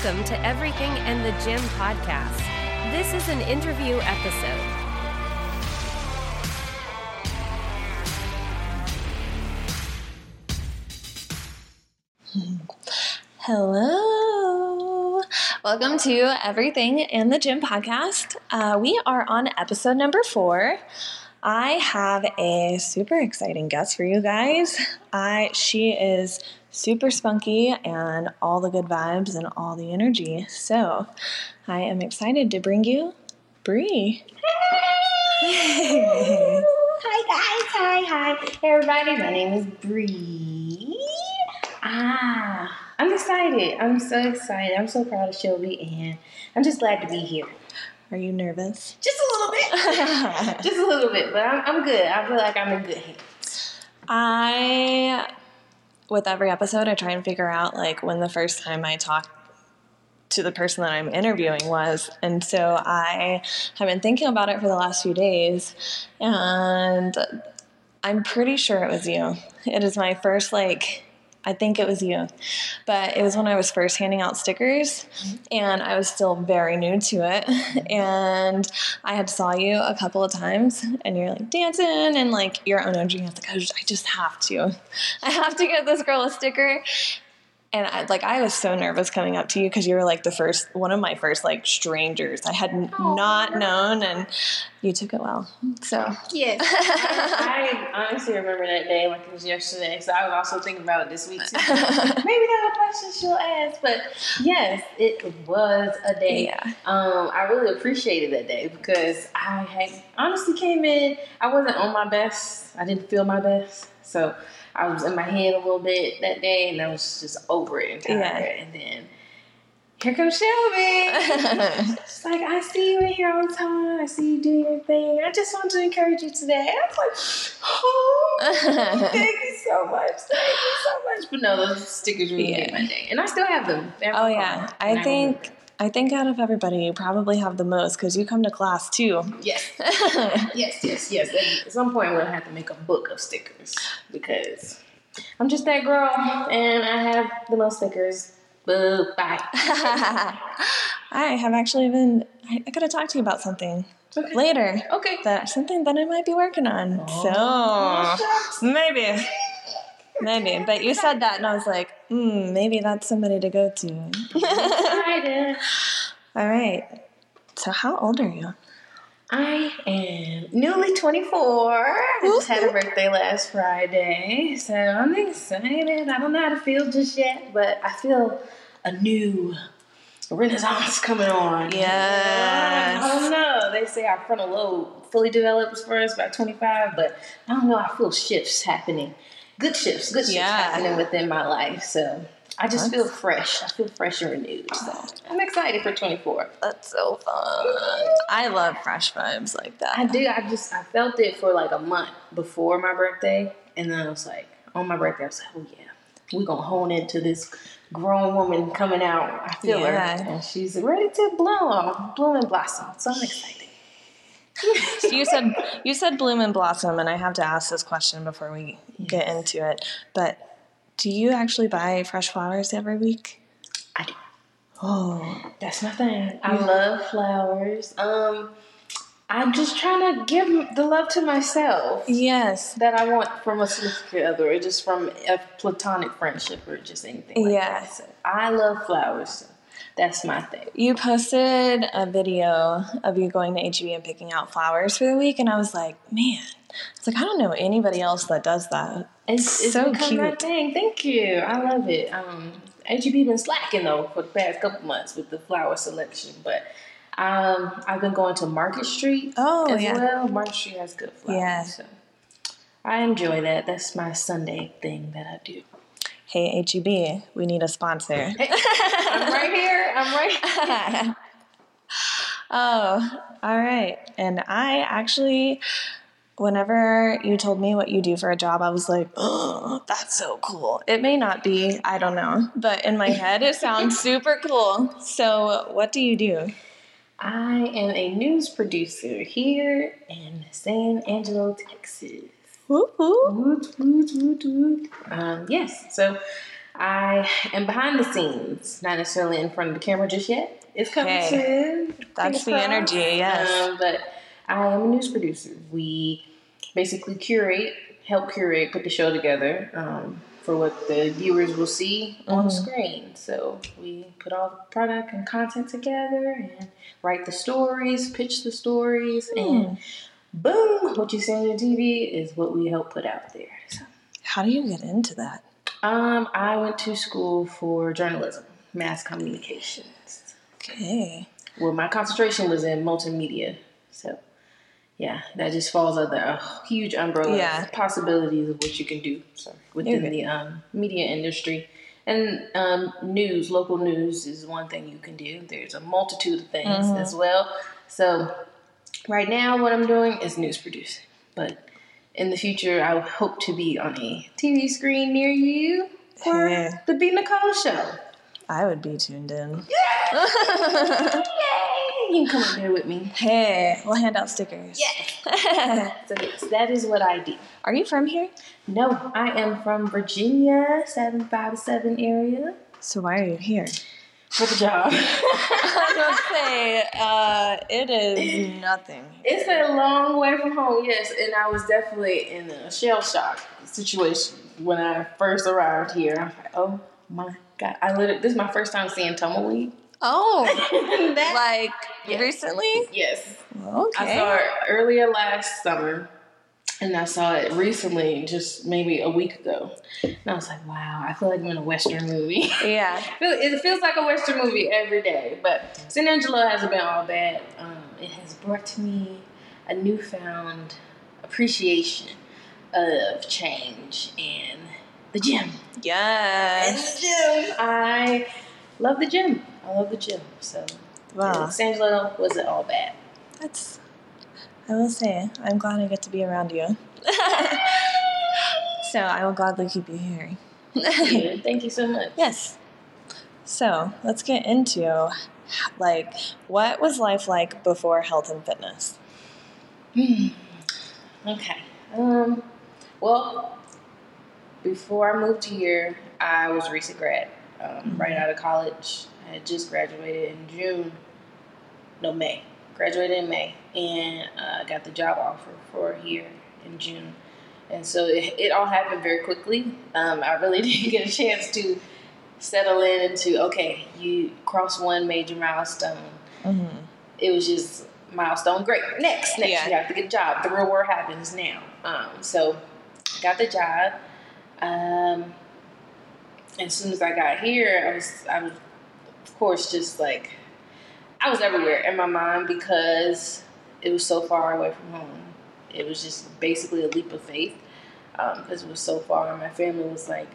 Welcome to Everything and the Gym podcast. This is an interview episode. Hello. Welcome to Everything and the Gym podcast. Uh, we are on episode number four. I have a super exciting guest for you guys. I she is super spunky and all the good vibes and all the energy. So I am excited to bring you Bree. Hi guys, hi, hi. Hey everybody, my name is Bree. Ah, I'm excited. I'm so excited. I'm so proud of Shelby and I'm just glad to be here. Are you nervous? Just a little bit. just a little bit, but I'm, I'm good. I feel like I'm in good hands. I, with every episode, I try and figure out like when the first time I talked to the person that I'm interviewing was. And so I have been thinking about it for the last few days, and I'm pretty sure it was you. It is my first, like, I think it was you. But it was when I was first handing out stickers and I was still very new to it. And I had saw you a couple of times and you're like dancing and like your own energy. I was like, I just, I just have to. I have to get this girl a sticker. And I, like I was so nervous coming up to you because you were like the first one of my first like strangers I had n- not known, and you took it well. So Yes. I, I honestly remember that day like it was yesterday, so I was also thinking about it this week too. Maybe that's a question she'll ask, but yes, it was a day. Yeah. Um, I really appreciated that day because I had honestly came in. I wasn't on my best. I didn't feel my best, so I was in my head a little bit that day, and I was just over it and tired. Yeah. And then here comes Shelby. She's like, I see you in here all the time. I see you doing your thing. I just want to encourage you today. I was like, oh, thank you so much. Thank you so much. But no, those stickers really made my day. And I still have them. They're oh yeah, I and think. I think out of everybody, you probably have the most because you come to class too. Yes. yes, yes, yes. And At some point, we'll have to make a book of stickers because I'm just that girl and I have the most stickers. Boo, bye. I have actually been. I, I gotta talk to you about something Okay. later. Okay. That something that I might be working on. Oh, so maybe, maybe. But you said that, and I was like, hmm, maybe that's somebody to go to. Excited. All right. So how old are you? I am newly 24. I just had a birthday last Friday, so I'm excited. I don't know how to feel just yet, but I feel a new renaissance coming on. Yes. I don't know. They say our frontal lobe fully develops for us by 25, but I don't know. I feel shifts happening. Good shifts, good shifts Yeah. happening within my life. So I just feel fresh. I feel fresh and renewed. So I'm excited for 24. That's so fun. I love fresh vibes like that. I do. I just I felt it for like a month before my birthday, and then I was like, on my birthday, I was like, oh yeah, we're gonna hone into this grown woman coming out. I feel Yeah. her, and she's ready to bloom, bloom and blossom. So I'm excited. So you said you said bloom and blossom, and I have to ask this question before we get into it. But do you actually buy fresh flowers every week? I do. Oh, That's my thing. I love flowers. Um, I'm just trying to give the love to myself. yes. That I want from a significant other, or just from a platonic friendship, or just anything like that. So I love flowers. That's my thing. You posted a video of you going to HEB and picking out flowers for the week, and I was like, man, it's like I don't know anybody else that does that. It's, it's So become my cute. thing. Thank you. I love it. Um, HEB been slacking though for the past couple months with the flower selection, but um, I've been going to Market Street Oh, as yeah. well. Market Street has good flowers. Yeah. So I enjoy that. That's my Sunday thing that I do. Hey HEB, we need a sponsor. I'm right here. I'm right. Here. Oh, all right. And I actually, whenever you told me what you do for a job, I was like, oh, that's so cool. It may not be, I don't know, but in my head, it sounds super cool. So, what do you do? I am a news producer here in San Angelo, Texas. Woo woo. Woot, woot, woot, woot. Um, yes, so I am behind the scenes, not necessarily in front of the camera just yet. It's coming Hey, soon. that's the crossed. energy, yes. Um, but I am a news producer. We basically curate, help curate, put the show together um, for what the viewers will see on Mm-hmm. screen. So we put all the product and content together and write the stories, pitch the stories, Hmm. and boom, what you see on your TV is what we help put out there. So, How do you get into that? um, I went to school for journalism, mass communications. Okay. Well, my concentration was in multimedia, so yeah, that just falls under a huge umbrella Yeah. of possibilities of what you can do so, within Okay. the um, media industry. And um, news, local news is one thing you can do. There's a multitude of things Mm-hmm. as well. So, right now, what I'm doing is news producing. But in the future, I hope to be on a TV screen near you for Hey. the B Nicole Show. I would be tuned in. Yeah! Yay! You can come up there with me. Hey, we'll hand out stickers. So yes, that is what I do. Are you from here? No, I am from Virginia, 757 area. So why are you here? For the job. I was say, uh, it is nothing. it's a long way from home, yes, and I was definitely in a shell shock situation when I first arrived here. I was like, oh my god. I literally this is my first time seeing tumbleweed. Oh, that, like Yeah. recently? yes. Okay. I saw it earlier last summer, and I saw it recently, just maybe a week ago. And I was like, wow, I feel like I'm in a Western movie. Yeah. It feels like a Western movie every day. But San Angelo hasn't been all bad. Um, it has brought to me a newfound appreciation of change and the gym. Yes. the gym. I love the gym. I love the gym. So Wow. San Angelo wasn't all bad. That's, I will say, I'm glad I get to be around you. so I will gladly keep you here. Thank you so much. Yes. So let's get into like what was life like before health and fitness? Okay. Um. Well, before I moved here, I was a recent grad, um, right out of college. I had just graduated in June. No, May. Graduated in May, and uh, got the job offer for here in June. And so it, it all happened very quickly. Um, I really didn't get a chance to settle in into okay, you cross one major milestone Mm-hmm. it was just milestone. Great. Next, next, Yeah. you have to get a job. The real work happens now. Um, so got the job. Um, as soon as I got here, I was, I was, of course, just like I was everywhere in my mind because it was so far away from home. It was just basically a leap of faith because it was so far. And my family was like,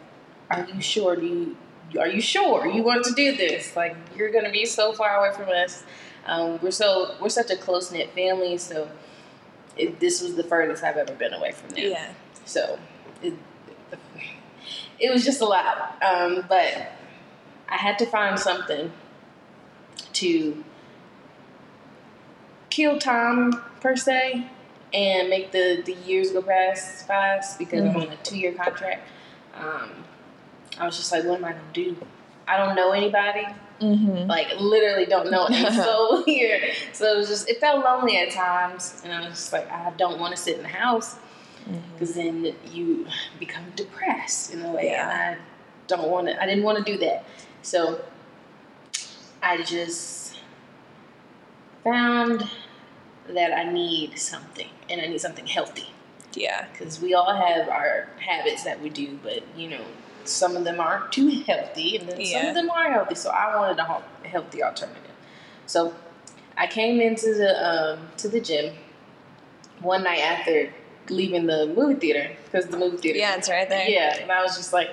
"Are you sure? Do you?" Are you sure you want to do this? Like you're gonna be so far away from us. Um, we're so we're such a close knit family, so it, this was the furthest I've ever been away from them. Yeah. So it, it was just a lot. Um, but I had to find something to kill time per se and make the, the years go past fast because I'm on a two year contract. Um, I was just like, what am I gonna do? I don't know anybody Mm-hmm. like literally don't know a soul here. So it was just it felt lonely at times, and I was just like, I don't want to sit in the house because then you become depressed in a way, Yeah. and I don't want to. I didn't want to do that, so I just found that I need something, and I need something healthy Yeah. because we all have our habits that we do, but you know, some of them aren't too healthy, and then some of them are healthy. So I wanted a healthy alternative. So I came into the um, to the gym one night after leaving the movie theater because the movie theater. Yeah, it's right there. Yeah, and I was just like,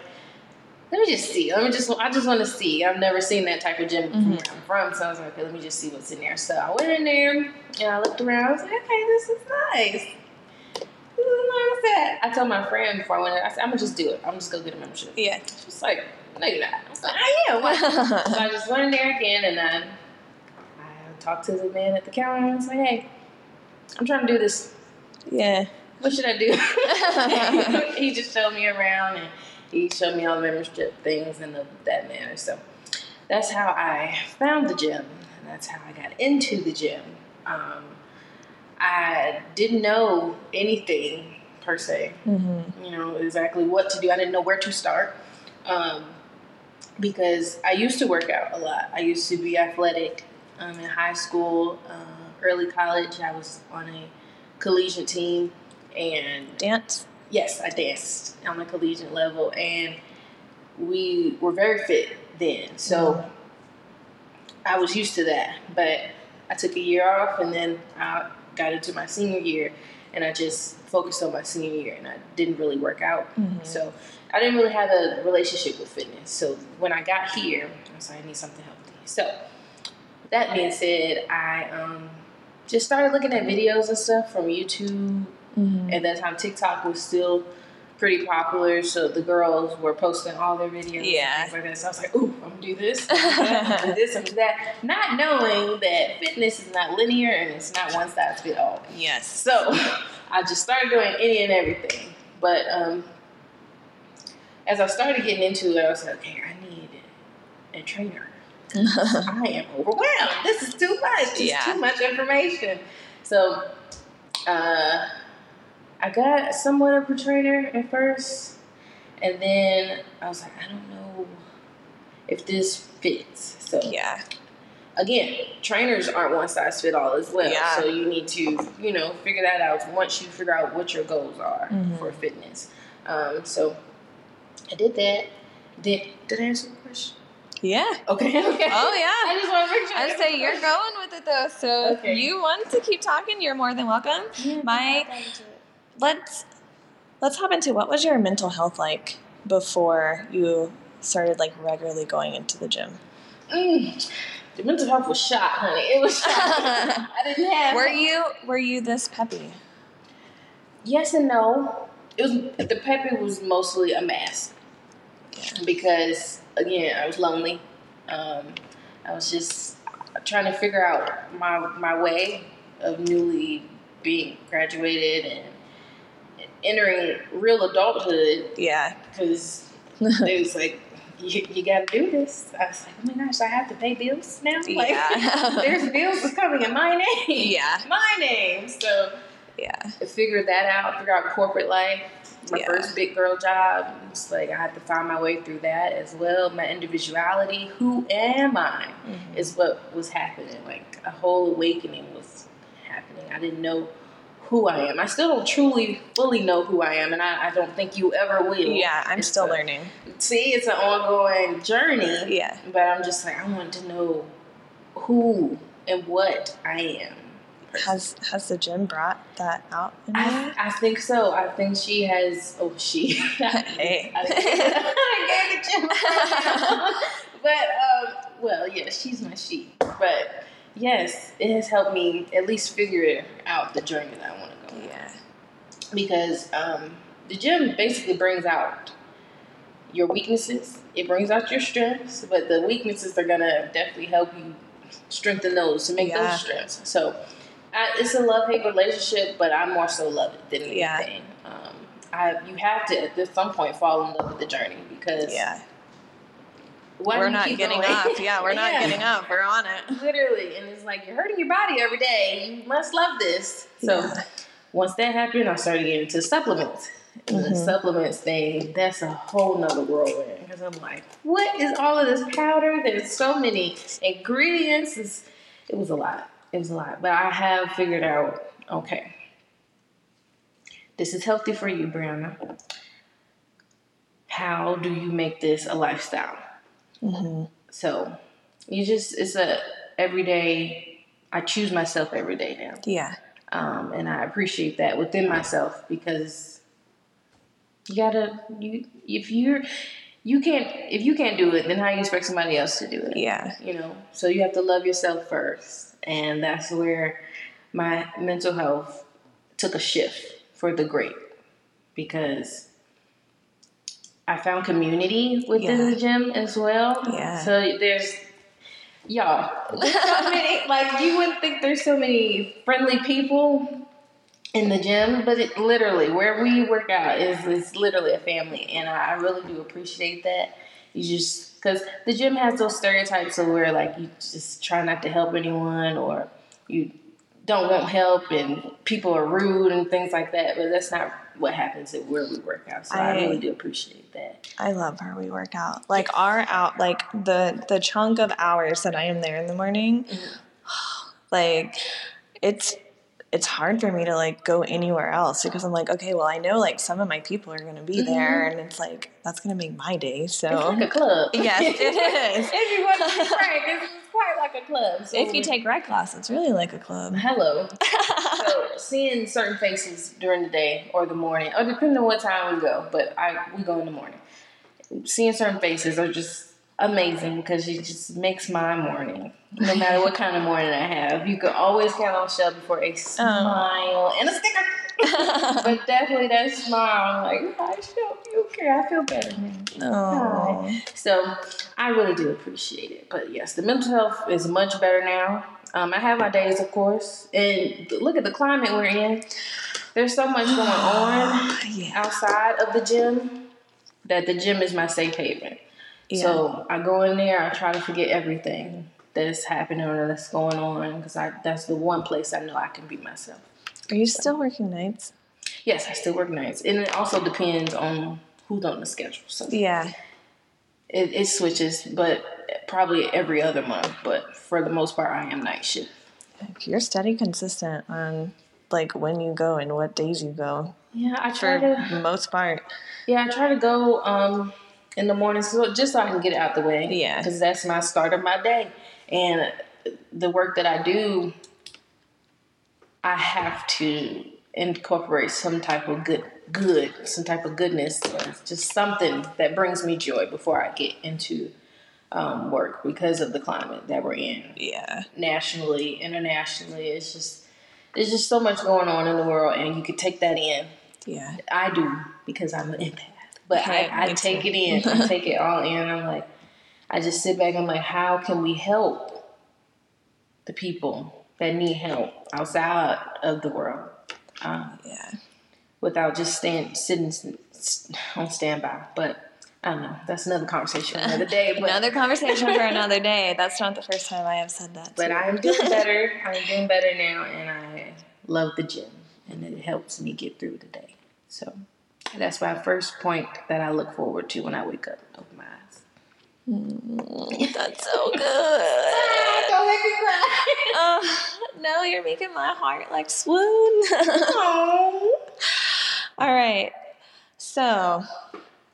let me just see. Let me just. I just want to see. I've never seen that type of gym from mm-hmm. where I'm from, so I was like, okay, let me just see what's in there. So I went in there and I looked around. I was like, okay, this is nice. This is nice. I told my friend before I went in, I said, I'm gonna just do it. I'm just gonna get a membership. Yeah. She's like, no, you're not. I was like, I am. Why? so I just went in there again and then I talked to the man at the counter and I was like, hey, I'm trying to do this Yeah. what should I do? he just showed me around and he showed me all the membership things in the, that manner. So that's how I found the gym. And that's how I got into the gym. Um, I didn't know anything per se. Mm-hmm. You know exactly what to do. I didn't know where to start. Um, because I used to work out a lot. I used to be athletic um, in high school, uh, early college. I was on a collegiate team, and Dance. Yes, I danced on the collegiate level, and we were very fit then. So I was used to that. But I took a year off, and then I got into my senior year, and I just focused on my senior year, and I didn't really work out. Mhm. So I didn't really have a relationship with fitness. So when I got here, I was like, I need something healthy. So that being said, I um, just started looking at videos and stuff from YouTube. Mhm. At that time, TikTok was still pretty popular, so the girls were posting all their videos Yeah. and things like that. So I was like, ooh, I'm gonna do this, I'm gonna do I'm gonna do this, I'm gonna do that. Not knowing that fitness is not linear and it's not one size fit all. Yes. So I just started doing any and everything. But um, as I started getting into it, I was like, okay, I need a trainer. I am overwhelmed. This is too much. It's Yeah. too much information. So uh, I got somewhat of a trainer at first. And then I was like, I don't know if this fits. So yeah. again, trainers aren't one size fit all as well. Yeah. So you need to, you know, figure that out once you figure out what your goals are Mhm. for fitness. Um, so I did that. Did did I answer the question? Yeah. Okay. Okay. Oh yeah. I just want to make sure. I say you're going with it though, so Okay. if you want to keep talking, you're more than welcome. My let's let's hop into what was your mental health like before you started like regularly going into the gym? Mm, the mental health was shot, honey. It was shot. I didn't have. Were you were you this peppy? Yes and no. It was the peppy was mostly a mask because again I was lonely. Um, I was just trying to figure out my my way of newly being graduated and entering real adulthood Yeah. because it was like you, you got to do this. I was like, oh my gosh, I have to pay bills now. Like, Yeah. there's bills that's coming in my name. Yeah. my name. So Yeah. I figured that out, figure out corporate life. My Yeah. first big girl job. It's like I had to find my way through that as well. My individuality. Who am I? Mhm. Is what was happening. Like a whole awakening was happening. I didn't know who I am. I still don't truly, fully know who I am, and I, I don't think you ever will. Yeah, I'm It's still a- learning. See, it's an ongoing journey. Yeah. But I'm just like I want to know who and what I am. Has has the gym brought that out? I, I think so. I think she has. Oh, she. Hey. I gave the gym. but um, well, yeah, she's my she. But yes, it has helped me at least figure out the journey that I want to go. on. Yeah. Because um, the gym basically brings out your weaknesses. It brings out your strengths, but the weaknesses are gonna definitely help you strengthen those to make Yeah. those strengths. So I, it's a love hate relationship, but I more so love it than Yeah. anything. Um, I you have to at some point fall in love with the journey because Yeah. Why we're not getting going? up. Yeah, we're not Yeah. getting up. We're on it. Literally, and it's like you're hurting your body every day. You must love this. So Yeah. once that happened, I started getting into supplements. And the mm-hmm. supplements thing, that's a whole nother whirlwind. Because I'm like, what is all of this powder? There's so many ingredients. It's, it was a lot. It was a lot. But I have figured out, okay, this is healthy for you, Brianna. How do you make this a lifestyle? Hmm So you just it's a everyday I choose myself every day now. Yeah. Um, and I appreciate that within myself because you gotta you if you're you can't if you can't do it, then how you expect somebody else to do it? Yeah. You know, so you have to love yourself first, and that's where my mental health took a shift for the great because I found community within Yeah. the gym as well. Yeah. So there's y'all so many like you wouldn't think there's so many friendly people in the gym, but it literally where we work out is is literally a family, and I, I really do appreciate that. You just because the gym has those stereotypes of where like you just try not to help anyone or you don't want help and people are rude and things like that, but that's not what happens at where we work out. So I, I- really do appreciate that. I love where we work out. Like our out, like the the chunk of hours that I am there in the morning, mm-hmm. like it's it's hard for me to like go anywhere else because I'm like, okay, well, I know like some of my people are going to be there, mm-hmm. and it's like that's going to make my day. So It's like a club. yes, it is. if you want to frank, it's quite like a club. So If you take rec class, it's really like a club. hello, so seeing certain faces during the day or the morning, or depending on what time we go, but I we go in the morning. Seeing certain faces are just amazing because it just makes my morning. No matter what kind of morning I have, you can always count on Shelby for a smile and a sticker. but definitely that smile, I'm like, hi Shelby, okay, I feel better now. Oh, So I really do appreciate it. But yes, the mental health is much better now. Um, I have my days, of course, and look at the climate we're in. There's so much going on yeah. outside of the gym that the gym is my safe haven. So I go in there, I try to forget everything that's happening or that's going on because I that's the one place I know I can be myself. Are you still working nights? Yes, I still work nights, and it also depends on who's on the schedule. So Yeah. It, it switches, but probably every other month. But for the most part, I am night shift. You're steady consistent on like when you go and what days you go Yeah, I try for to. most part. Yeah, I try to go um in the morning, so just so I can get it out the way. Yeah. because that's my start of my day, and the work that I do, I have to incorporate some type of good, good, some type of goodness, just something that brings me joy before I get into um, work because of the climate that we're in. Yeah. nationally, internationally. It's just there's just so much going on in the world, and you could take that in. Yeah. I do because I'm an empath, but I, I take too. it in. I take it all in. I'm like, I just sit back. I'm like, how can we help the people that need help outside of the world um, Yeah. without just stand sitting on standby? But I don't know. That's another conversation for another day. But Another conversation for another day. That's not the first time I have said that. But too. I'm doing better. I'm doing better now, and I love the gym, and it helps me get through the day. So that's my first point that I look forward to when I wake up. Open my eyes. That's so good. Don't make me cry. oh, no, you're making my heart like swoon. All right. So,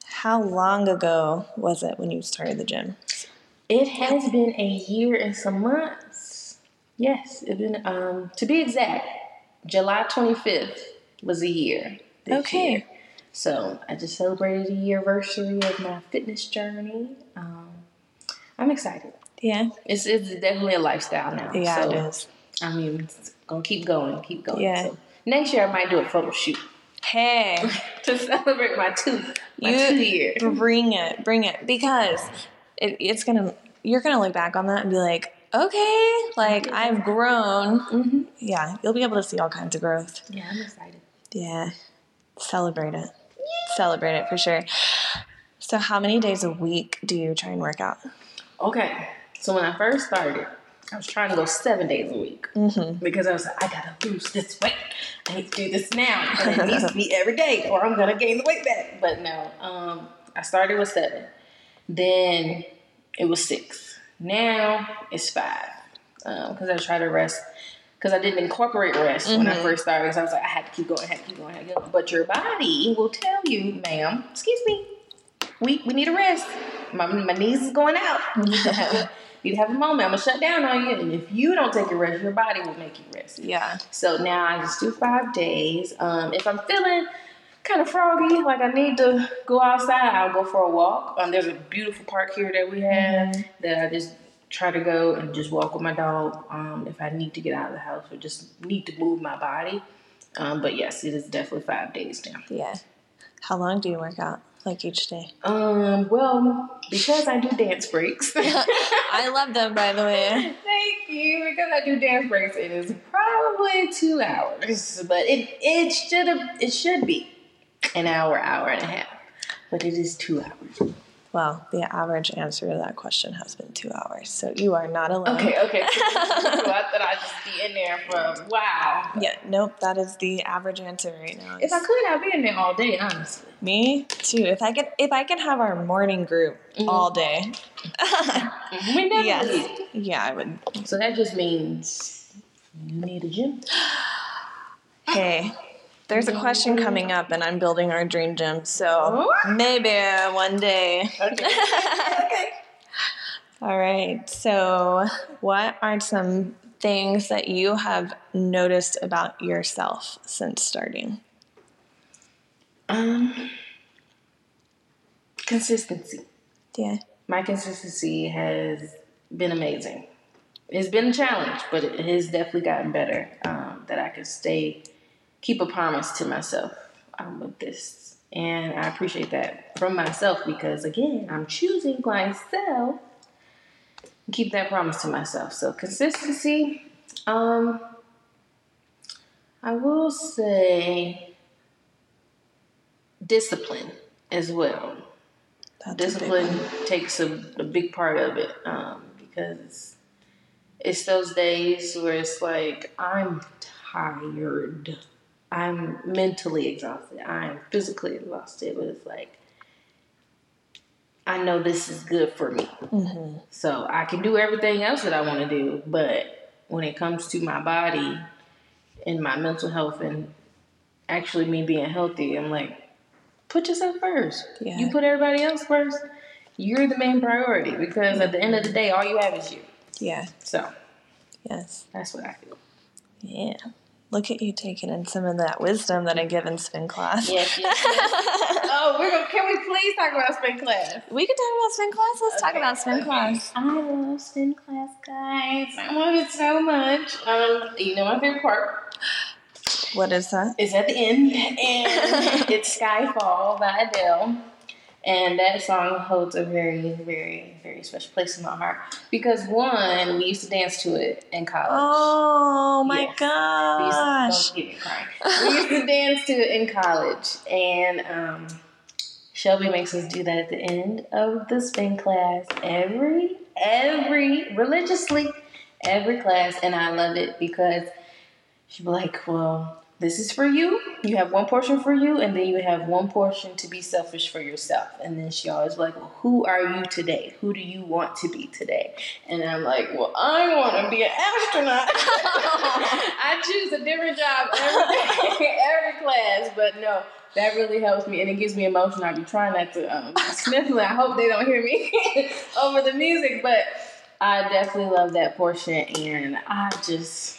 how long ago was it when you started the gym? It has been a year and some months. Yes, it's been um to be exact, July 25th was a year. Okay. year. So I just celebrated the anniversary of my fitness journey. Um, I'm excited. Yeah. It's it's definitely a lifestyle now. Yeah, so, it is. I mean, it's gonna keep going, keep going. Yeah. So next year I might do a photo shoot Hey, to celebrate my two my You- two year. bring it, bring it, because it, it's gonna. You're gonna look back on that and be like, okay, like I've grown. hmm Yeah, you'll be able to see all kinds of growth. Yeah, I'm excited. Yeah, celebrate it. Celebrate it for sure. So, how many days a week do you try and work out? Okay, so when I first started, I was trying to go seven days a week Mm-hmm. because I was like, I gotta lose this weight. I need to do this now, and it needs to be every day, or I'm gonna gain the weight back. But no, um, I started with seven, then it was six. Now it's five because I try to rest. Because I didn't incorporate rest when I Mhm. first started, because I was like, I had to keep going, I had to keep going, I had to keep going. But your body will tell you, ma'am, excuse me, we we need a rest. My, my knees is going out. You need to have a, need to have a moment. I'm gonna shut down on you, and if you don't take a rest, your body will make you rest. Yeah. So now I just do five days. Um, if I'm feeling kind of froggy, like I need to go outside, I'll go for a walk. Um, there's a beautiful park here that we have that I just try to go and just walk with my dog. Um, if I need to get out of the house or just need to move my body. Um, but yes, it is definitely five days now. Yeah. How long do you work out? like each day? Um, well, because I do dance breaks. I love them, by the way. Thank you. Because I do dance breaks, it is probably two hours, but it it should it should be an hour, hour and a half, but it is two hours. Well, the average answer to that question has been two hours, so you are not alone. Okay, okay. so I thought I'd just be in there from wow. Yeah, nope, that is the average answer right now. If I could, I'd be in there all day, honestly. Me too. If I could, if I could have our morning group mm-hmm. all day, mm-hmm. We never yes, leave. yeah, I would. So that just means you need a gym. Hey, there's a question coming up, and I'm building our dream gym, so maybe one day. Okay. All right. So, what are some things that you have noticed about yourself since starting? um, consistency. Yeah. My consistency has been amazing. It's been a challenge, but it has definitely gotten better. Um, that I can stay, keep a promise to myself um, with this, and I appreciate that from myself because again, I'm choosing myself. and Keep that promise to myself. So consistency. Um, I will say discipline as well That's discipline one. takes a, a big part of it um, because it's those days where it's like I'm tired, I'm mentally exhausted, I'm physically exhausted, but it's like I know this is good for me, Mhm. so I can do everything else that I want to do, but when it comes to my body and my mental health and actually me being healthy, I'm like, put yourself first. Yeah. You put everybody else first, you're the main priority because at the end of the day, all you have is you. Yeah. So Yes. that's what I feel. Yeah. Look at you taking in some of that wisdom that I give in spin class. Yes, yes, yes. oh, we're gonna. Can we please talk about spin class? We could talk about spin class. Let's talk about spin okay. class. I love spin class, guys. I love it so much. Um, you know my favorite part What is that? is at the end, and it's Skyfall by Adele. And that song holds a very, very, very special place in my heart because one, we used to dance to it in college. Oh my Yes. We used to, gosh. don't get me crying. We used to dance to it in college, and um, Shelby makes us do that at the end of the spin class every, every religiously, every class, and I love it because she'd be like, "Well, this is for you. You have one portion for you, and then you have one portion to be selfish for yourself." And then she always like, "Well, who are you today? Who do you want to be today?" And I'm like, "Well, I want to be an astronaut." I choose a different job every every class, but no, that really helps me and it gives me emotion. I be trying not to um, be sniffling. I hope they don't hear me over the music, but I definitely love that portion, and I just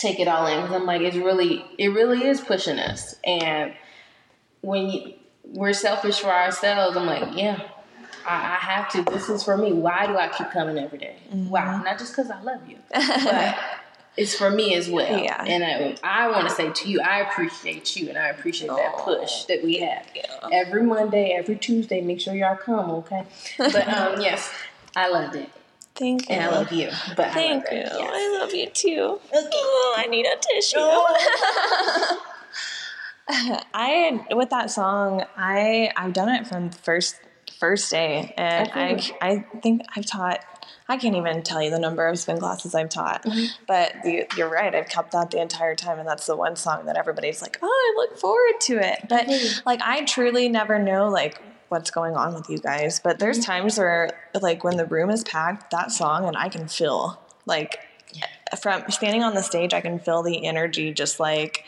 take it all in because I'm like, it's really, it really is pushing us, and when you, we're selfish for ourselves, I'm like, yeah. I, I have to. This is for me. Why do I keep coming every day? Why? Not just because I love you, but it's for me as well. Yeah. And I, I want to say to you, I appreciate you and I appreciate that push that we have. Every Monday, every Tuesday, make sure y'all come, okay? But um, yes, I loved it. Thank you. And I love you. But Thank I you. Yes. I love you too. Oh, I need a tissue. I with that song, I I've done it from the first first day, and I Okay. I think I've taught. I can't even tell you the number of spin classes I've taught, mm-hmm. but the, you're right. I've kept that the entire time, and that's the one song that everybody's like, "Oh, I look forward to it." But like, I truly never know like what's going on with you guys. But there's mm-hmm. times where like when the room is packed, that song, and I can feel like from standing on the stage, I can feel the energy just like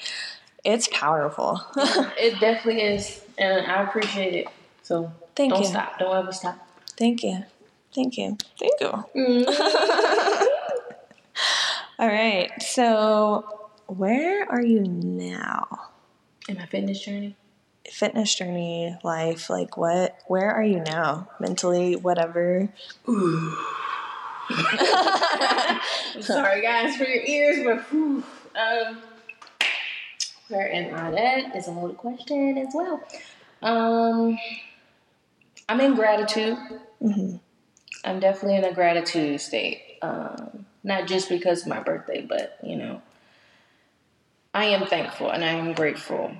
it's powerful. It definitely is. And I appreciate it. So Thank you. don't you. stop. Don't ever stop. Thank you. Thank you. Thank you. Mm-hmm. All right. So, where are you now? In my fitness journey. Fitness journey, life, like what? Where are you now? Mentally, whatever. I'm sorry, guys, for your ears, but whew, um, where am I at is a loaded question as well. Um, I'm in gratitude. Mm-hmm. I'm definitely in a gratitude state. Um, not just because of my birthday, but you know, I am thankful and I am grateful.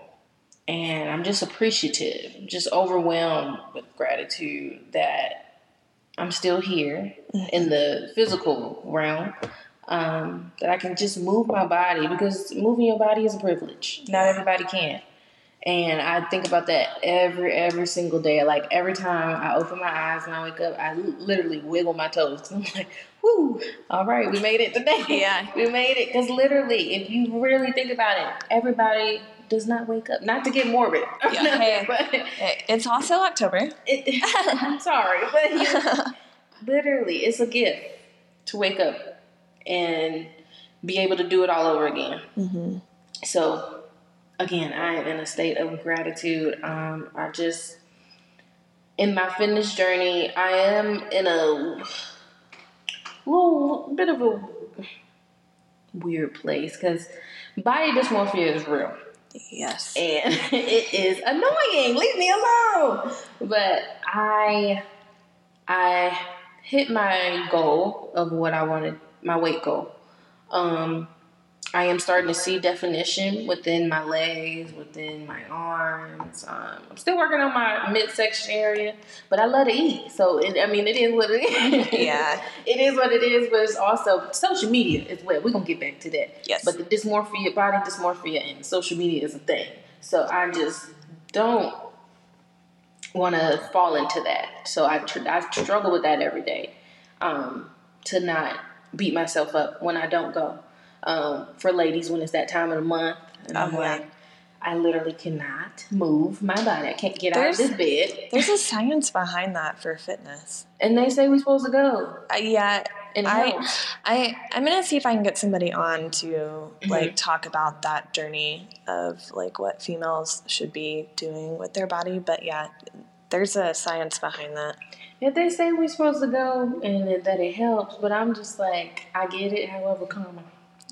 And I'm just appreciative, just overwhelmed with gratitude that I'm still here in the physical realm. Um, that I can just move my body because moving your body is a privilege. Not everybody can. And I think about that every every single day. Like every time I open my eyes and I wake up, I literally wiggle my toes. I'm like, "Whoo! All right, we made it today. Yeah. we made it." Because literally, if you really think about it, everybody does not wake up. Not to get morbid, Yeah. Hey. but It's also October. it, I'm sorry, but you, literally, it's a gift to wake up and be able to do it all over again. hmm So, again, I am in a state of gratitude. Um, I just, in my fitness journey, I am in a little bit of a weird place because body dysmorphia is real Yes. and it is annoying. Leave me alone. But I, I hit my goal of what I wanted, my weight goal. Um, I am starting to see definition within my legs, within my arms. Um, I'm still working on my midsection area, but I love to eat. So it, I mean, it is what it is. Yeah. it is what it is. But it's also social media as well. We're gonna get back to that. Yes. But the dysmorphia, body dysmorphia, and social media is a thing. So I just don't want to fall into that. So I tr- I struggle with that every day. Um, to not beat myself up when I don't go. Um, for ladies, when it's that time of the month, and I'm Oh, yeah. like, I literally cannot move my body. I can't get out of this bed. There's a science behind that for fitness. And they say we're supposed to go. Uh, yeah, And I. I, I'm gonna see if I can get somebody on to Mm-hmm. like talk about that journey of like what females should be doing with their body. But yeah, there's a science behind that. Yeah, they say we're supposed to go and that- it helps, but I'm just like, I get it. However, comma.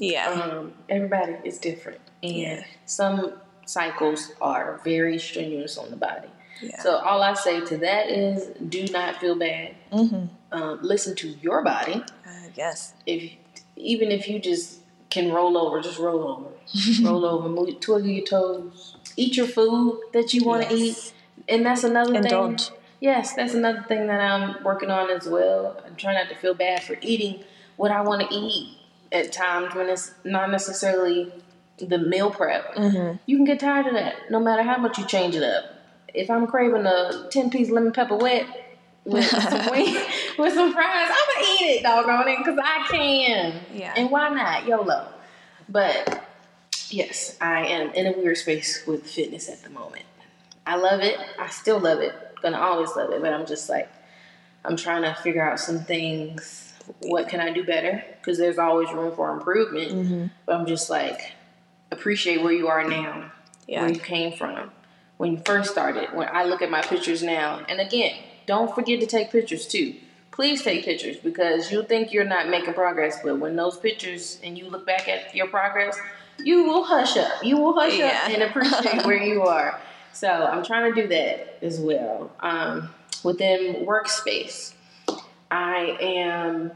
Yeah, Um, everybody is different, and Yeah. some cycles are very strenuous on the body. yeah. So all I say to that is, do not feel bad. mm-hmm. Um, listen to your body. uh, yes. If even if you just can roll over, just roll over, roll over, move, twiddle your toes, eat your food that you want to Yes. eat, and that's another Indulge. thing. Yes, that's another thing that I'm working on as well. I'm trying not to feel bad for eating what I want to eat at times when it's not necessarily the meal prep. Mm-hmm. You can get tired of that no matter how much you change it up. If I'm craving a 10 piece lemon pepper wet with some, wing, with some fries, I'm to eat it, doggone it, because I can. Yeah. And why not? YOLO. But yes, I am in a weird space with fitness at the moment. I love it. I still love it. Gonna always love it. But I'm just like, I'm trying to figure out some things. What can I do better? Because there's always room for improvement. Mm-hmm. But I'm just like, appreciate where you are now, Yeah. where you came from, when you first started. When I look at my pictures now, and again, don't forget to take pictures too. Please take pictures because you think you're not making progress, but when those pictures and you look back at your progress, you will hush up. You will hush Yeah. up and appreciate where you are. So I'm trying to do that as well. Um, within workspace, I am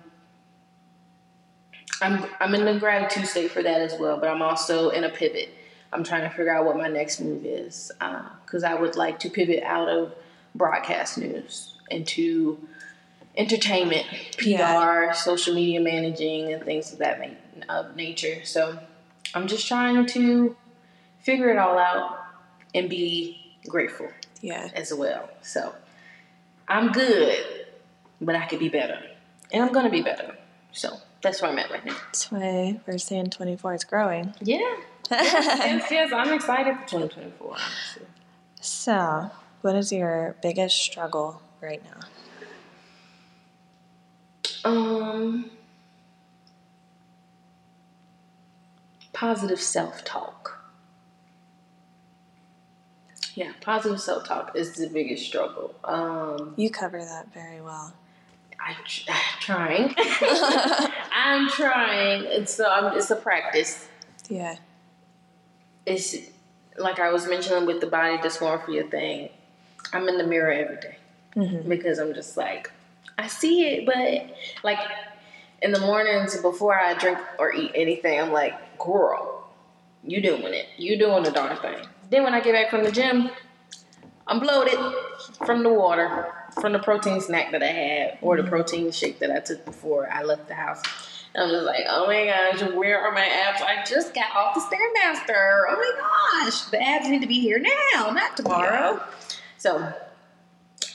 I'm I'm in the gratitude state for that as well, but I'm also in a pivot. I'm trying to figure out what my next move is uh, because I would like to pivot out of broadcast news into entertainment, PR, Yeah. social media managing, and things of that of nature. So I'm just trying to figure it all out and be grateful Yeah. as well. So I'm good, but I could be better, and I'm gonna be better. So that's where I'm at right now. That's why we're saying 24 is growing. Yeah. yes, yes, I'm excited for 2024. Honestly. So, what is your biggest struggle right now? Um, positive self-talk. Yeah, positive self-talk is the biggest struggle. Um, You cover that very well. I, I'm trying. I'm trying. It's um, it's a practice. Yeah. it's like I was mentioning with the body dysmorphia thing. I'm in the mirror every day Mm-hmm. because I'm just like, I see it, but like in the mornings before I drink or eat anything, I'm like, girl, you doing it. You doing the darn thing. Then when I get back from the gym, I'm bloated from the water, from the protein snack that I had, or the mm-hmm. protein shake that I took before I left the house. I'm just like, oh my gosh, where are my abs? I just got off the Stairmaster. Oh my gosh, the abs need to be here now, not tomorrow. So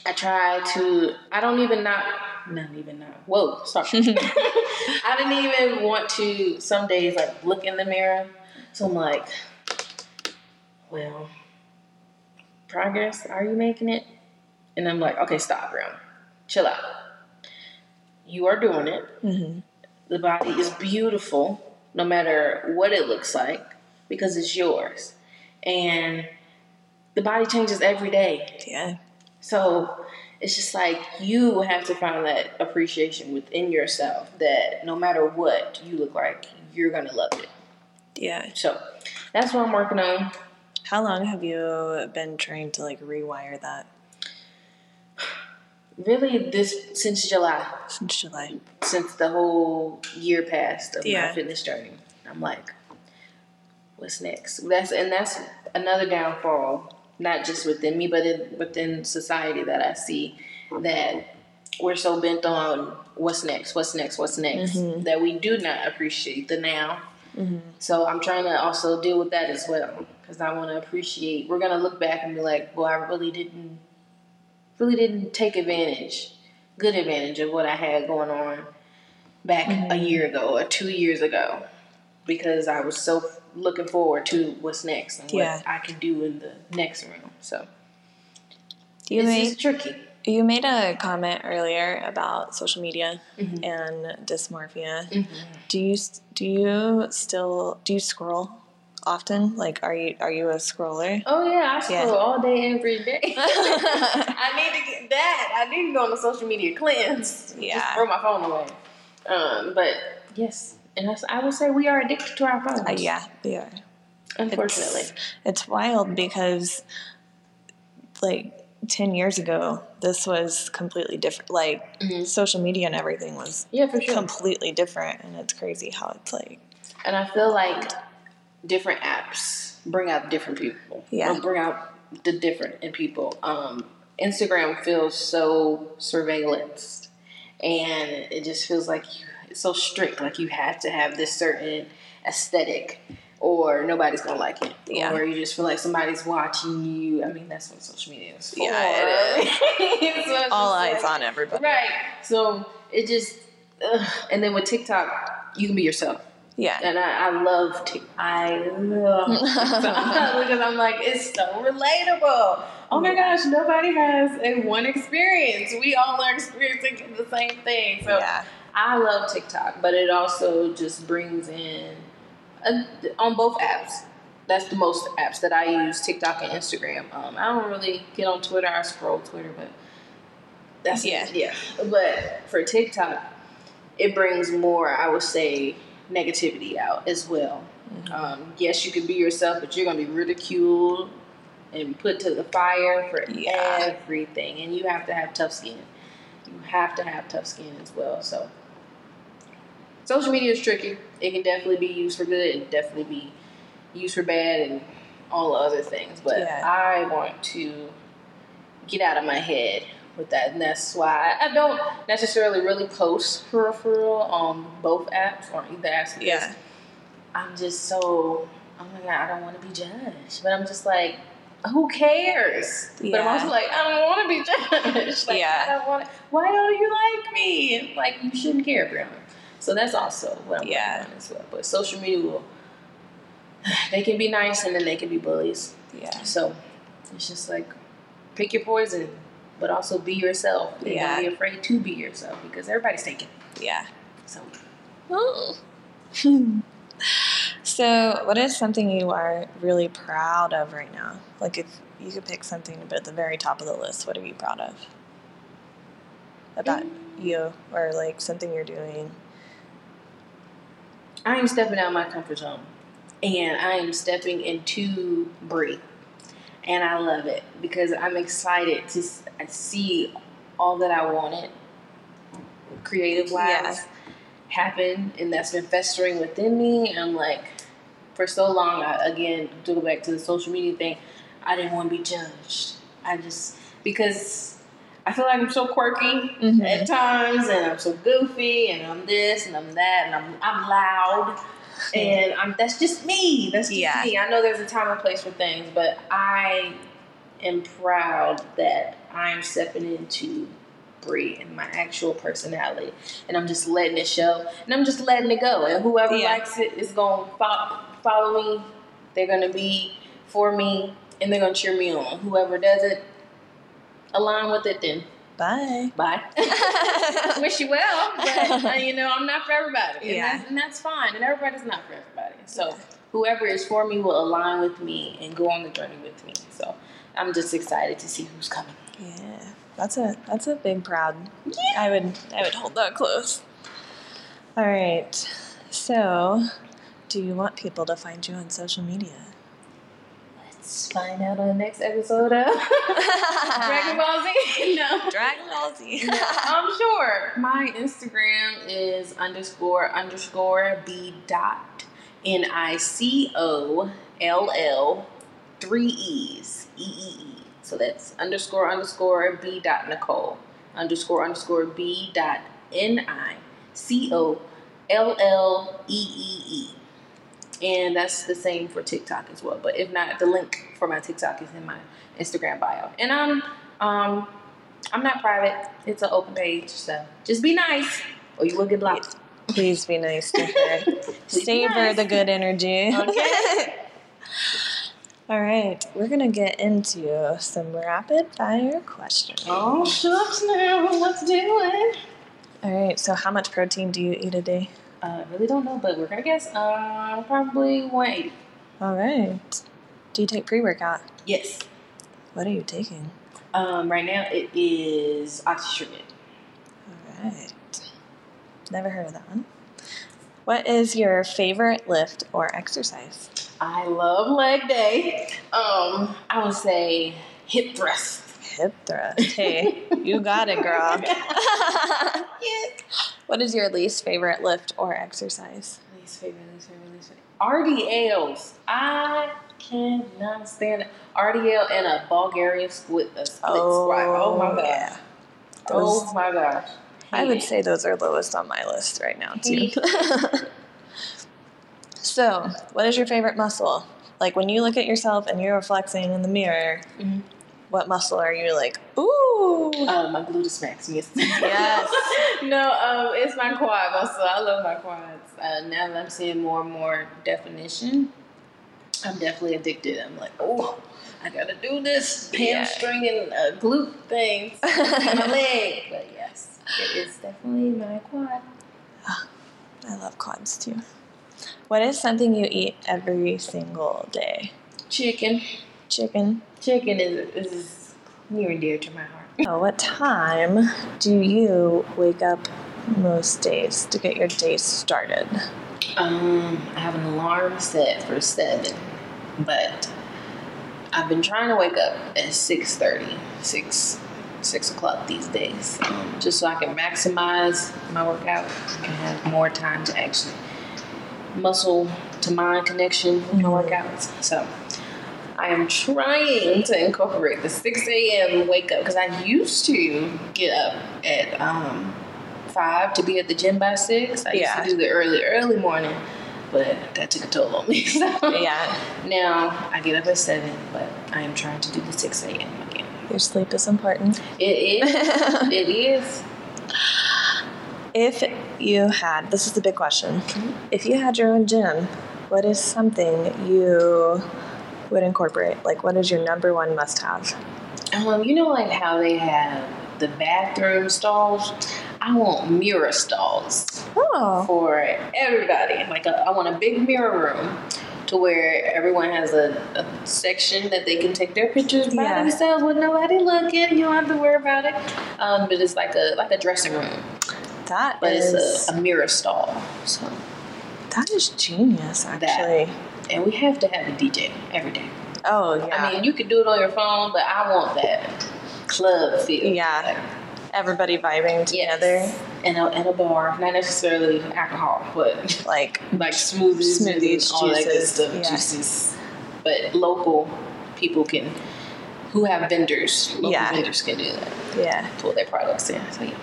I try to. I don't even not. Not even not. Whoa, stop. I didn't even want to. Some days, like look in the mirror. So I'm like, well, progress. Are you making it? And I'm like, okay, stop, Brown. Chill out. You are doing it. Mm-hmm. The body is beautiful, no matter what it looks like, because it's yours. And the body changes every day. Yeah. So it's just like you have to find that appreciation within yourself that no matter what you look like, you're gonna love it. Yeah. So that's what I'm working on. How long have you been trying to like rewire that Really, this since July, since July? since the whole year passed of Yeah. my fitness journey, I'm like, what's next? That's and that's another downfall, not just within me, but in, within society that I see that we're so bent on what's next, what's next, what's next, mm-hmm. that we do not appreciate the now. Mm-hmm. So I'm trying to also deal with that as well because I want to appreciate. We're gonna look back and be like, well, I really didn't, really didn't take advantage, good advantage of what I had going on back a year ago or two years ago because I was so looking forward to what's next and Yeah. what I can do in the next room. So You made tricky. you made a comment earlier about social media Mm-hmm. and dysmorphia. Do you do you still do you scroll often? Like, are you are you a scroller? Oh yeah, I scroll Yeah. all day every day. I need to get that. I need to go on the social media cleanse. Yeah. Just throw my phone away. Um, but yes, and I, would say we are addicted to our phones. Uh, yeah, we are. unfortunately. It's, it's wild because, like, 10 years ago, this was completely different. Like, Mm-hmm. social media and everything was Yeah, for sure. completely different. And it's crazy how it's like, And I feel like different apps bring out different people. Yeah. Or bring out the different in people. Um, Instagram feels so surveillanced, and it just feels like you, it's so strict. Like you have to have this certain aesthetic, or nobody's gonna like it. Yeah. Or you just feel like somebody's watching you. I mean, that's what social media is for. Yeah, it is. so it's all eyes like- on everybody. Right. So it just, ugh. and then with TikTok, you can be yourself. Yeah. And I, I love Tik. I love because I'm like, it's so relatable. Oh my gosh, nobody has a one experience. We all are experiencing the same thing. So Yeah. I love TikTok, but it also just brings in uh on both apps. That's the most apps that I use: TikTok and Instagram. Um, I don't really get on Twitter. I scroll Twitter, but that's Yeah. yeah. But for TikTok, it brings more. I would say negativity out as well. Mm-hmm. Um, yes, you can be yourself, but you're gonna be ridiculed and put to the fire for Yeah. everything, and you have to have tough skin. You have to have tough skin as well. So, social media is tricky. It can definitely be used for good, and definitely be used for bad, and all other things. But Yeah. I want to get out of my head with that, and that's why I don't necessarily really post for real, for real on both apps or either apps. Yeah. I'm just so oh my god, I don't want to be judged, but I'm just like, who cares? Yeah. But I'm also like, I don't want to be judged. like, Yeah. I don't want. Why don't you like me? And like, you shouldn't care, Brianna. So that's also what I'm Yeah. on as well. But social media will. They can be nice and then they can be bullies. Yeah. So it's just like pick your poison, but also be yourself. And Yeah. don't be afraid to be yourself because everybody's taken. Yeah. So oh. So, what is something you are really proud of right now? Like, if you could pick something to put at the very top of the list, what are you proud of? About mm. you, or like something you're doing? I am stepping out of my comfort zone, and I am stepping into Brie. And I love it because I'm excited to see all that I wanted, creative wise, Yeah. happen, and that's been festering within me. I'm like, for so long, I, again, to go back to the social media thing, I didn't want to be judged. I just because I feel like I'm so quirky Mhm. at times, and I'm so goofy, and I'm this and I'm that, and I'm I'm loud, and I'm that's just me. That's just Yeah. me. I know there's a time and place for things, but I am proud that I'm stepping into Brie and my actual personality, and I'm just letting it show, and I'm just letting it go, and whoever Yeah. likes it is gonna follow, follow me. They're gonna be for me, and they're gonna cheer me on. Whoever doesn't align with it, then Bye. bye. Wish you well, but uh, you know I'm not for everybody, and, Yeah. that's, and that's fine. And everybody's not for everybody. So whoever is for me will align with me and go on the journey with me. So I'm just excited to see who's coming. Yeah, that's a that's a big proud. I would I would hold that close. All right. So, do you want people to find you on social media? Let's find out on the next episode of Dragon Ball Z. no. Dragon Ball Z. I'm sure. My Instagram is underscore underscore B dot N I C O L L three E's E E E. So that's underscore underscore B dot Nicole underscore underscore B dot N I C O L L E E E. And that's the same for TikTok as well. But if not, the link for my TikTok is in my Instagram bio. And I'm um I'm not private. It's an open page, so just be nice, or you will get blocked. Please be nice to her. Savor nice. the good energy. Okay. All right, we're gonna get into some rapid fire questions. Oh shucks, now let's do it. All right, so how much protein do you eat a day? I really don't know, but we're gonna guess. Uh, probably 180. All right. Do you take pre workout? Yes. What are you taking? Um, right now it is oxytrypin. All right. Never heard of that one. What is your favorite lift or exercise? I love leg day. Um, I would say hip thrust. Hip thrust. Hey, you got it, girl. Yes. What is your least favorite lift or exercise? Least favorite, least favorite, least favorite. RDLs. I cannot stand it. RDL and a Bulgarian split, a split squat. Oh my gosh. yeah. Oh my gosh. I would say those are lowest on my list right now, too. so, what is your favorite muscle? Like when you look at yourself and you're flexing in the mirror, Mhm. What muscle are you like, ooh? Uh, my gluteus maximus. Yes. no, um, it's my quad muscle. I love my quads. Uh, now that I'm seeing more and more definition, I'm definitely addicted. I'm like, oh, I gotta do this Yeah. hamstring and uh, glute things in my leg. But yes, it is definitely my quad. I love quads too. What is something you eat every single day? Chicken. Chicken. Chicken is, is near and dear to my heart. Oh, what time do you wake up most days to get your day started? Um, I have an alarm set for seven, but I've been trying to wake up at 6.30, 6, 6 o'clock these days, um, just so I can maximize my workout and have more time to actually muscle to mind connection in my workouts. So I am trying to incorporate the 6 a.m. wake up because I used to get up at um, 5 to be at the gym by 6. I Yeah. used to do the early, early morning, but that took a toll on me. So Yeah, now I get up at 7, but I am trying to do the 6 a.m. again. your sleep is important. It is. it is. If you had, this is the big question, if you had your own gym, what is something you would incorporate? Like, what is your number one must have? Um, you know, like how they have the bathroom stalls? I want mirror stalls. Oh, for everybody. Like a, I want a big mirror room to where everyone has a, a section that they can take their pictures by Yeah. themselves with nobody looking. You don't have to worry about it. Um, but it's like a like a dressing room, that but is it's a, a mirror stall. So that is genius, that actually. And we have to have a DJ every day. Oh yeah. I mean, you could do it on your phone, but I want that club feel. yeah. Everybody vibing together. In a, in a bar, not necessarily alcohol, but like like smoothies, Smoothies, and all that good juices, stuff, yeah. juices. But local people can, who have vendors, local Yeah. vendors can do that, yeah. pull their products in. So yeah,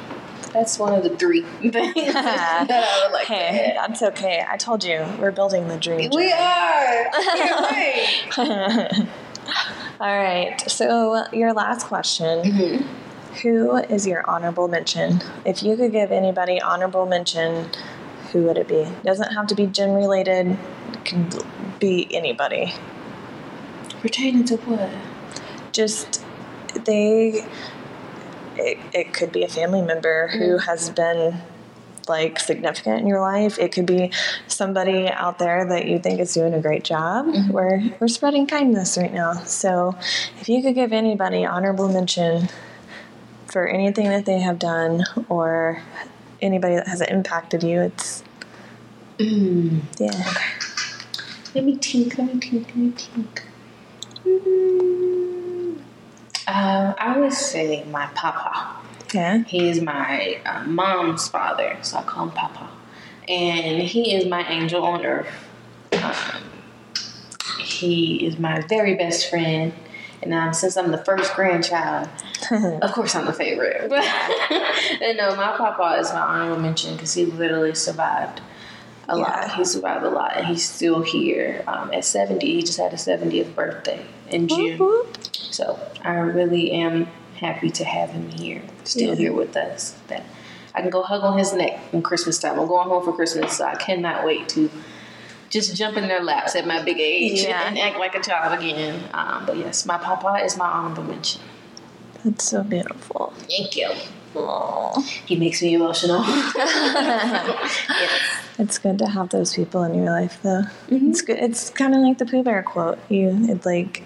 that's one of the three things that I would like Hey, that's okay. I told you we're building the dream. We are. All right. So your last question: Mm-hmm. Who is your honorable mention? If you could give anybody honorable mention, who would it be? Doesn't have to be gym related. It Could be anybody. Pertaining to what? Just they. It, it could be a family member who mm-hmm. has been like significant in your life. It could be somebody out there that you think is doing a great job. Mm-hmm. We're we're spreading kindness right now. So if you could give anybody honorable mention for anything that they have done or anybody that has impacted you, it's mm. yeah. Let me think. Let me think. Let me think. Mm. Uh, I would say my papa. Yeah. He is my uh, mom's father, so I call him Papa. And he is my angel on earth. Um, he is my very best friend. And um, since I'm the first grandchild, of course I'm the favorite. But and no, my papa is my honorable mention because he literally survived a lot. He survived a lot, and he's still here. Um, at 70, he just had a 70th birthday in June. Whoop, So I really am happy to have him here, still Yeah. here with us. That I can go hug on his neck on Christmas time. I'm going home for Christmas, so I cannot wait to just jump in their laps at my big age Yeah. and act like a child again. Um, but yes, my papa is my honorable mention. That's so beautiful. Thank you. Aw. He makes me emotional. yes. It's good to have those people in your life, though. It's good. It's kind of like the Pooh Bear quote. You, it's like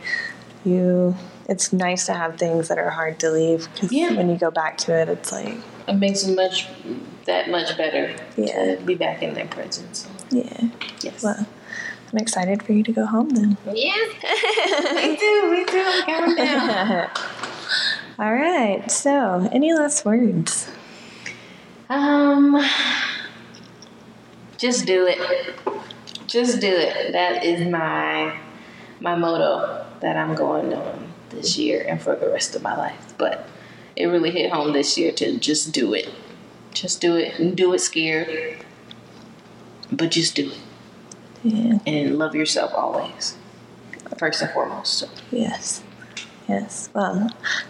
you. It's nice to have things that are hard to leave because Yeah. when you go back to it, it's like, It makes it much that much better Yeah. to be back in their presence. yeah. Yes. Well, I'm excited for you to go home then. Me too. Me too. I'm counting down. All right. So, any last words? Um, just do it. Just do it. That is my my motto that I'm going on this year and for the rest of my life. But it really hit home this year to just do it. Just do it and do it scared. But just do it Yeah. and love yourself always. First and foremost. So Yes. Yes. Well,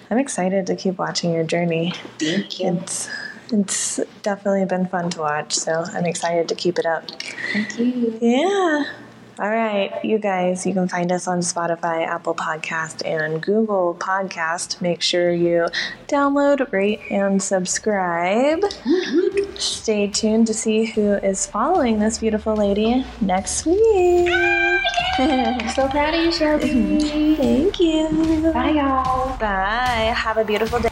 I'm excited to keep watching your journey. thank you. It's it's definitely been fun to watch, so I'm excited to keep it up. Thank you. Yeah. All right, you guys, you can find us on Spotify, Apple Podcast, and Google Podcast. Make sure you download, rate, and subscribe. Stay tuned to see who is following this beautiful lady next week. So proud of you, Shelby. Thank you. Bye, y'all. Bye. Have a beautiful day.